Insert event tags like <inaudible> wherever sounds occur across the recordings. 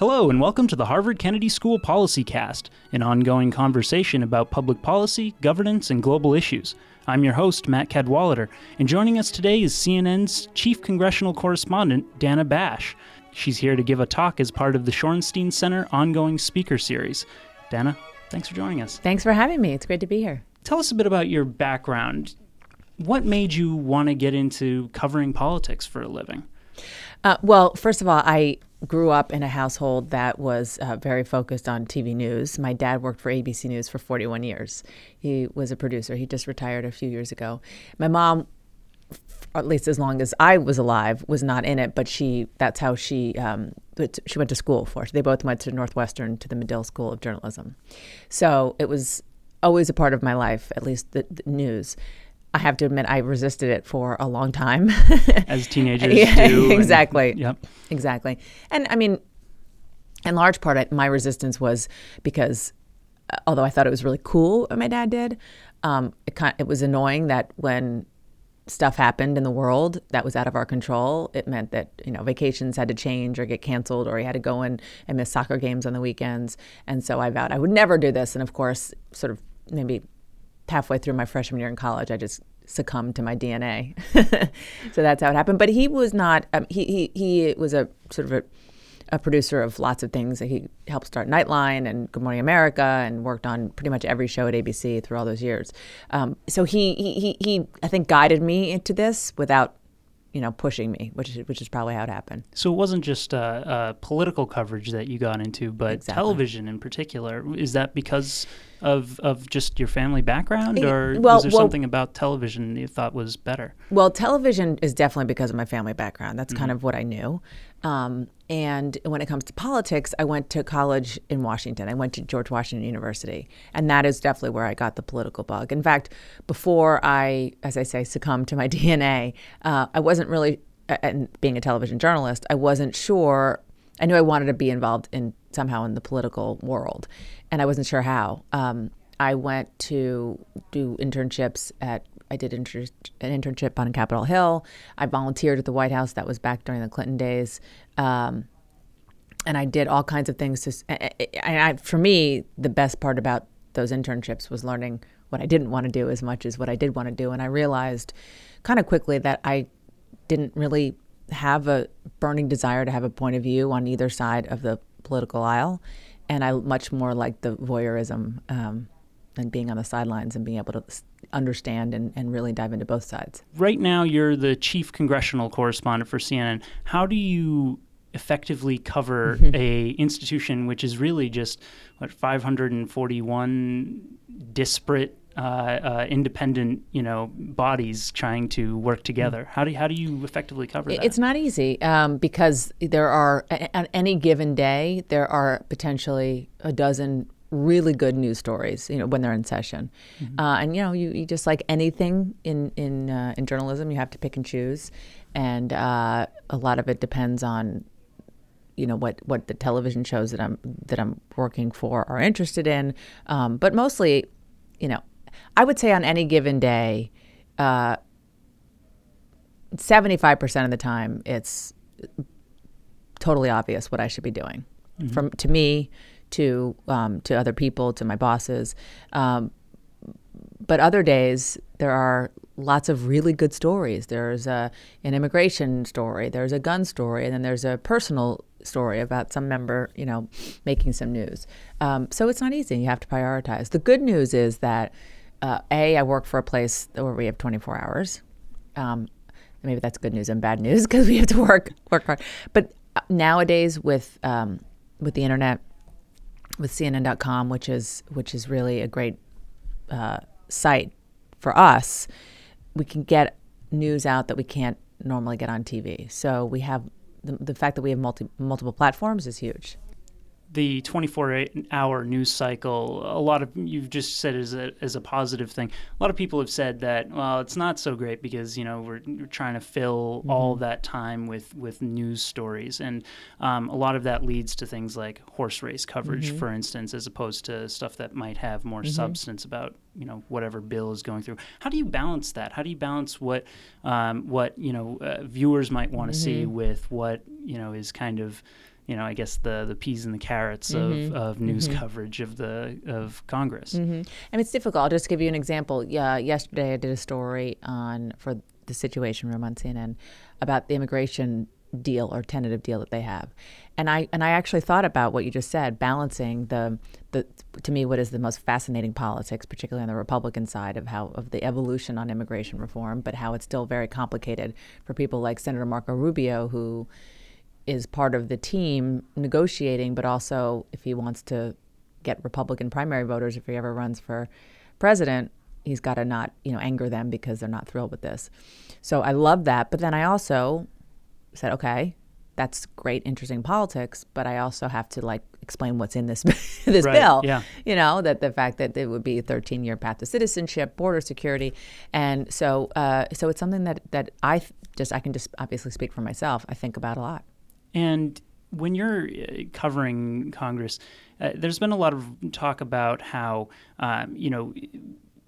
Hello, and welcome to the Harvard Kennedy School PolicyCast, an ongoing conversation about public policy, governance, and global issues. I'm your host, Matt Cadwallader, and joining us today is CNN's chief congressional correspondent, Dana Bash. She's here to give a talk as part of the Shorenstein Center ongoing speaker series. Dana, thanks for joining us. Thanks for having me. It's great to be here. Tell us a bit about your background. What made you want to get into covering politics for a living? Uh, well, first of all, I grew up in a household that was uh, very focused on TV news. My dad worked for ABC News for 41 years. He was a producer. He just retired a few years ago. My mom, at least as long as I was alive, was not in it, but she that's how she um, she went to school for. They both went to Northwestern to the Medill School of Journalism. So it was always a part of my life, at least the, the news. I have to admit, I resisted it for a long time. <laughs> As teenagers yeah, do. exactly. And, yep. Exactly. And I mean, in large part, my resistance was because uh, although I thought it was really cool what my dad did, um, it, kind it was annoying that when stuff happened in the world that was out of our control, it meant that you know vacations had to change or get canceled, or he had to go in and miss soccer games on the weekends. And so I vowed I would never do this. And of course, sort of maybe halfway through my freshman year in college, I just succumbed to my DNA. <laughs> so that's how it happened. But he was not. Um, he he he was a sort of a, a, producer of lots of things. He helped start Nightline and Good Morning America, and worked on pretty much every show at ABC through all those years. Um, so he, he he he I think guided me into this without you know, pushing me, which is which is probably how it happened. So it wasn't just uh, uh, political coverage that you got into, but exactly. television in particular. Is that because of of just your family background, or well, was there well, something about television you thought was better? Well, television is definitely because of my family background. That's mm-hmm. kind of what I knew. Um, and when it comes to politics, I went to college in Washington. I went to George Washington University, and that is definitely where I got the political bug. In fact, before I, as I say, succumbed to my <laughs> DNA, uh, I wasn't really, and being a television journalist, I wasn't sure. I knew I wanted to be involved in somehow in the political world, and I wasn't sure how. Um, I went to do internships at I did inter- an internship on Capitol Hill. I volunteered at the White House. That was back during the Clinton days. Um, and I did all kinds of things. To, and I, for me, the best part about those internships was learning what I didn't want to do as much as what I did want to do. And I realized kind of quickly that I didn't really have a burning desire to have a point of view on either side of the political aisle. And I much more like the voyeurism um, and being on the sidelines and being able to understand and, and really dive into both sides. Right now, you're the chief congressional correspondent for CNN. How do you effectively cover <laughs> a institution which is really just what 541 disparate uh, uh, independent, you know, bodies trying to work together. How do you, how do you effectively cover that? It's not easy um, because there are on any given day there are potentially a dozen really good news stories, you know, when they're in session. Mm-hmm. Uh, and you know, you, you, just like anything in in uh, in journalism, you have to pick and choose, and uh, a lot of it depends on, you know, what what the television shows that I'm that I'm working for are interested in. Um, but mostly, you know, I would say on any given day, uh, seventy five percent of the time, it's totally obvious what I should be doing. Mm-hmm. From to me to um, to other people, to my bosses. Um, but other days there are lots of really good stories. There's a, an immigration story, there's a gun story, and then there's a personal story about some member, you know, making some news. Um, so it's not easy. You have to prioritize. The good news is that uh, a I work for a place where we have 24 hours. Um, maybe that's good news and bad news <laughs> because we have to work work hard. But uh, nowadays with um, with the internet with CNN.com, which is which is really a great uh, site for us. We can get news out that we can't normally get on TV. So we have the, the fact that we have multi, multiple platforms is huge the 24 hour news cycle, a lot of you've just said as a, as a positive thing. A lot of people have said that, well, it's not so great because, you know, we're, we're trying to fill mm-hmm. all that time with, with news stories. And um, a lot of that leads to things like horse race coverage, mm-hmm. for instance, as opposed to stuff that might have more mm-hmm. substance about, you know, whatever bill is going through. How do you balance that? How do you balance what, um, what you know, uh, viewers might want to see mm-hmm. with what, you know, is kind of you know, I guess the the peas and the carrots mm-hmm. of, of news mm-hmm. coverage of the of Congress. Mm-hmm. And it's difficult. I'll just give you an example. Yeah, yesterday I did a story on for the Situation Room on CNN about the immigration deal or tentative deal that they have. And I and I actually thought about what you just said, balancing the the to me what is the most fascinating politics, particularly on the Republican side of how of the evolution on immigration reform, but how it's still very complicated for people like Senator Marco Rubio who is part of the team negotiating, but also if he wants to get Republican primary voters if he ever runs for president, he's got to not, you know, anger them because they're not thrilled with this. So I love that, but then I also said, okay, that's great, interesting politics, but I also have to like explain what's in this <laughs> this right, bill. Yeah. You know that the fact that it would be a 13 year path to citizenship, border security, and so uh, so it's something that that I just I can just obviously speak for myself. I think about a lot. And when you're uh, covering Congress, uh, there's been a lot of talk about how um, you know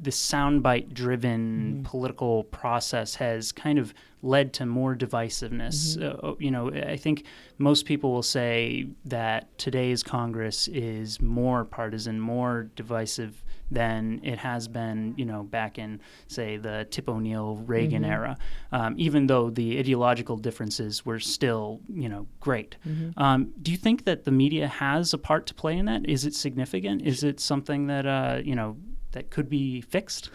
the soundbite driven mm-hmm. political process has kind of led to more divisiveness. Mm-hmm. Uh, you know, I think most people will say that today's Congress is more partisan, more divisive than it has been, you know, back in, say, the Tip O'Neill Reagan mm-hmm. era, um, even though the ideological differences were still, you know, great. Mm-hmm. Um, do you think that the media has a part to play in that? Is it significant? Is it something that, uh, you know, that could be fixed?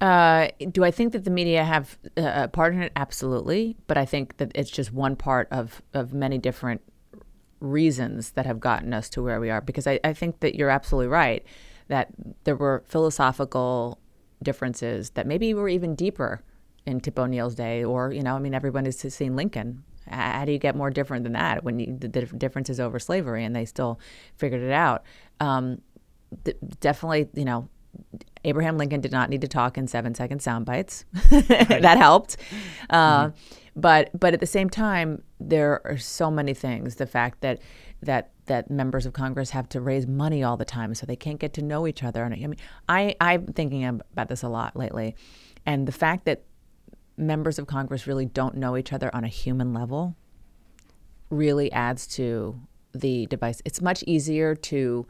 Uh, do I think that the media have uh, a part in it? Absolutely, but I think that it's just one part of of many different reasons that have gotten us to where we are. Because I, I think that you're absolutely right that there were philosophical differences that maybe were even deeper in Tip O'Neill's day, or you know, I mean, everyone has seen Lincoln. How do you get more different than that when you, the, difference is over slavery, and they still figured it out? Um, th- definitely, you know, Abraham Lincoln did not need to talk in seven second sound bites. <laughs> that helped. Uh, mm-hmm. But but at the same time, there are so many things. The fact that that that members of Congress have to raise money all the time, so they can't get to know each other. And I mean, I I'm thinking about this a lot lately, and the fact that members of Congress really don't know each other on a human level really adds to the device. It's much easier to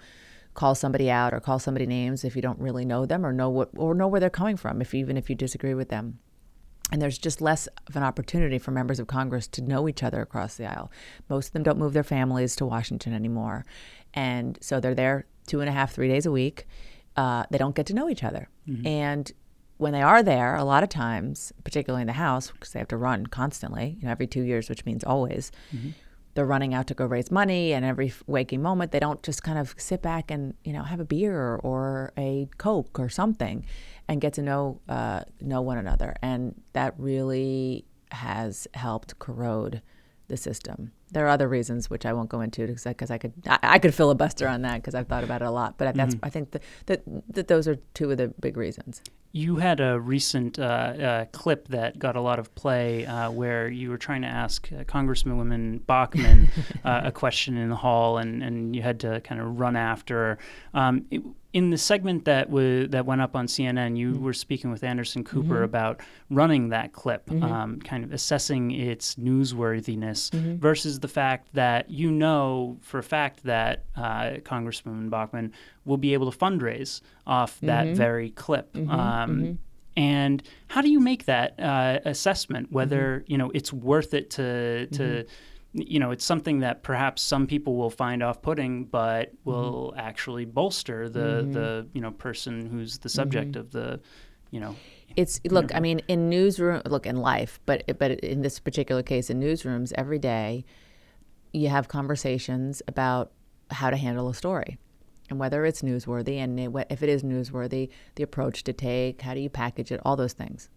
call somebody out or call somebody names if you don't really know them or know what or know where they're coming from if even if you disagree with them and there's just less of an opportunity for members of Congress to know each other across the aisle. Most of them don't move their families to Washington anymore. And so they're there two and a half, three days a week. Uh, they don't get to know each other. Mm-hmm. And when they are there, a lot of times, particularly in the House, because they have to run constantly, you know, every two years, which means always, mm-hmm they're running out to go raise money and every waking moment they don't just kind of sit back and you know have a beer or a coke or something and get to know uh, know one another. And that really has helped corrode the system there are other reasons which I won't go into because I could I, I, could filibuster on that because I've thought about it a lot but that's mm-hmm. I think that, that that those are two of the big reasons you had a recent uh, uh, clip that got a lot of play uh, where you were trying to ask uh, Congresswoman Bachmann <laughs> uh, a question in the hall, and, and you had to kind of run after her. Um, it, in the segment that w- that went up on CNN, you mm-hmm. were speaking with Anderson Cooper mm-hmm. about running that clip, mm-hmm. um, kind of assessing its newsworthiness mm-hmm. The fact that you know for a fact that uh, Congresswoman Bachmann will be able to fundraise off that mm-hmm. very clip. Mm-hmm. Um, and how do you make that uh, assessment whether you know it's worth it to to you know, it's something that perhaps some people will find off-putting, but mm-hmm. will mm-hmm. actually bolster the mm-hmm. the you know person who's the subject mm-hmm. of the, you know. It's look. I mean, in newsroom, look in life, but but in this particular case, in newsrooms, every day, you have conversations about how to handle a story, and whether it's newsworthy, and if it is newsworthy, the approach to take, how do you package it, all those things.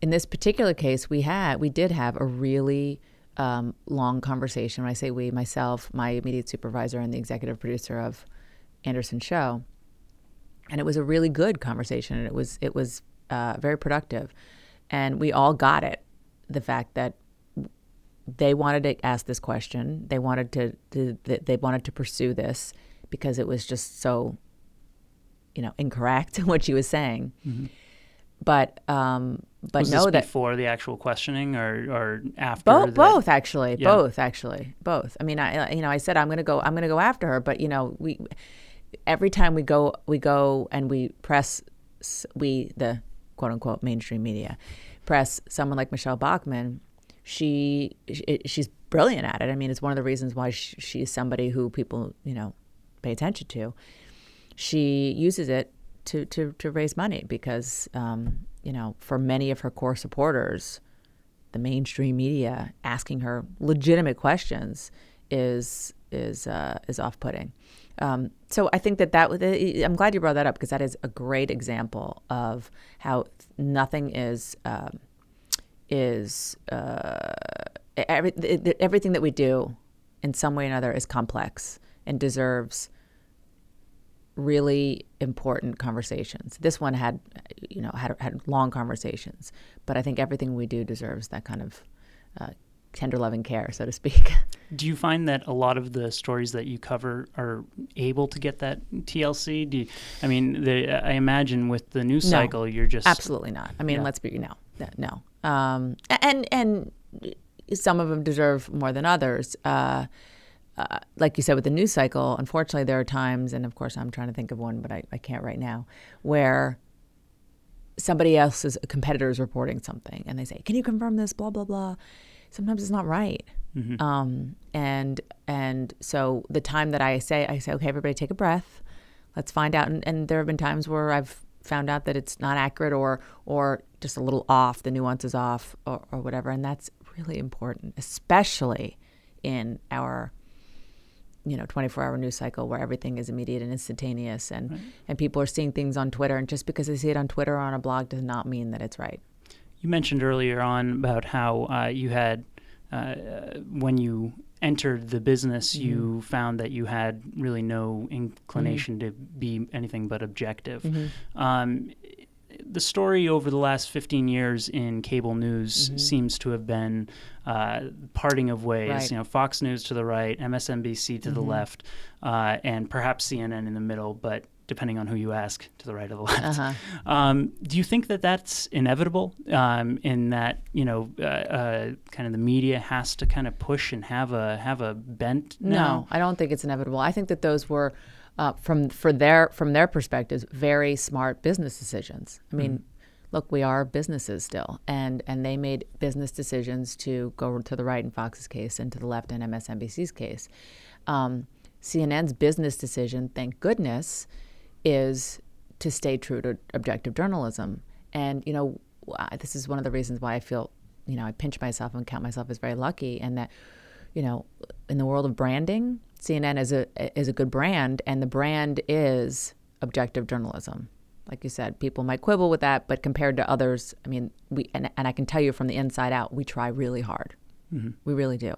In this particular case, we had we did have a really um, long conversation. When I say we, myself, my immediate supervisor, and the executive producer of Anderson Show, and it was a really good conversation, and it was it was uh, very productive, and we all got it. The fact that they wanted to ask this question, they wanted to, to they wanted to pursue this because it was just so, you know, incorrect <laughs> what she was saying. Mm-hmm. but um, but Was know this that before the actual questioning or, or after? both that- both actually Yeah. both actually both i mean i you know i said i'm going to go i'm going to go after her but you know we every time we go we go and we press we the quote unquote mainstream media press someone like michele bachmann she, she she's brilliant at it i mean it's one of the reasons why she, she's somebody who people you know pay attention to she uses it to to, to raise money because um, you know for many of her core supporters the mainstream media asking her legitimate questions is is uh, is off putting. Um, so I think that that I'm glad you brought that up because that is a great example of how nothing is um, is uh, every, everything that we do in some way or another is complex and deserves really important conversations. This one had, you know, had had long conversations, but I think everything we do deserves that kind of uh, tender loving care, so to speak. <laughs> Do you find that a lot of the stories that you cover are able to get that TLC? Do you, I mean, the, I imagine with the news No. cycle, you're just Absolutely not. I mean, Yeah. let's be no, no. Um, and and some of them deserve more than others. Uh, uh, like you said with the news cycle, unfortunately, there are times, and of course, I'm trying to think of one, but I, I can't right now, where somebody else's competitor is reporting something, and they say, "Can you confirm this?" Blah blah blah. Sometimes it's not right. Um, and and so the time that I say, I say, okay, everybody take a breath. Let's find out. And, and there have been times where I've found out that it's not accurate or or just a little off, the nuance is off or, or whatever. And that's really important, especially in our you know 24 hour news cycle where everything is immediate and instantaneous and and people are seeing things on Twitter and just because they see it on Twitter or on a blog does not mean that it's right. You mentioned earlier on about how uh, you had, uh, when you entered the business, Mm-hmm. you found that you had really no inclination to be anything but objective. Mm-hmm. Um, the story over the last 15 years in cable news Mm-hmm. seems to have been uh, parting of ways. Right. You know, Fox News to the right, MSNBC to the Mm-hmm. left, uh, and perhaps CNN in the middle, but depending on who you ask, to the right or the <laughs> left. Uh-huh. Um, do you think that that's inevitable um, in that you know uh, uh, kind of the media has to kind of push and have a have a bent? No. I don't think it's inevitable. I think that those were, uh, from for their from their perspectives, very smart business decisions. I mean, look, we are businesses still, and and they made business decisions to go to the right in Fox's case and to the left in MSNBC's case. Um, CNN's business decision, thank goodness, is to stay true to objective journalism. And you know, this is one of the reasons why I feel, you know, I pinch myself and count myself as very lucky, and that, you know, in the world of branding, CNN is a is a good brand, and the brand is objective journalism. Like you said, people might quibble with that, but compared to others, I mean, we and, and I can tell you from the inside out, we try really hard. Mm-hmm. We really do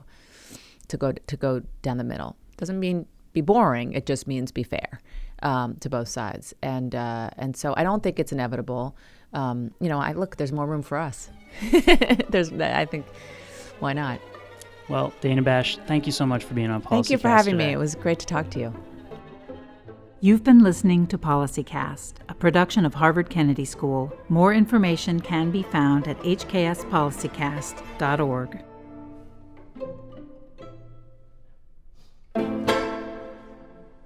to go to go down the middle. Doesn't mean be boring. It just means be fair um, to both sides. And uh, and so I don't think it's inevitable. Um, you know, I look. There's more room for us. <laughs> there's. I think. Why not? Well, Dana Bash, thank you so much for being on Policy. Thank you for having me. It was great to talk to you. You've been listening to PolicyCast, a production of Harvard Kennedy School. More information can be found at hkspolicycast.org.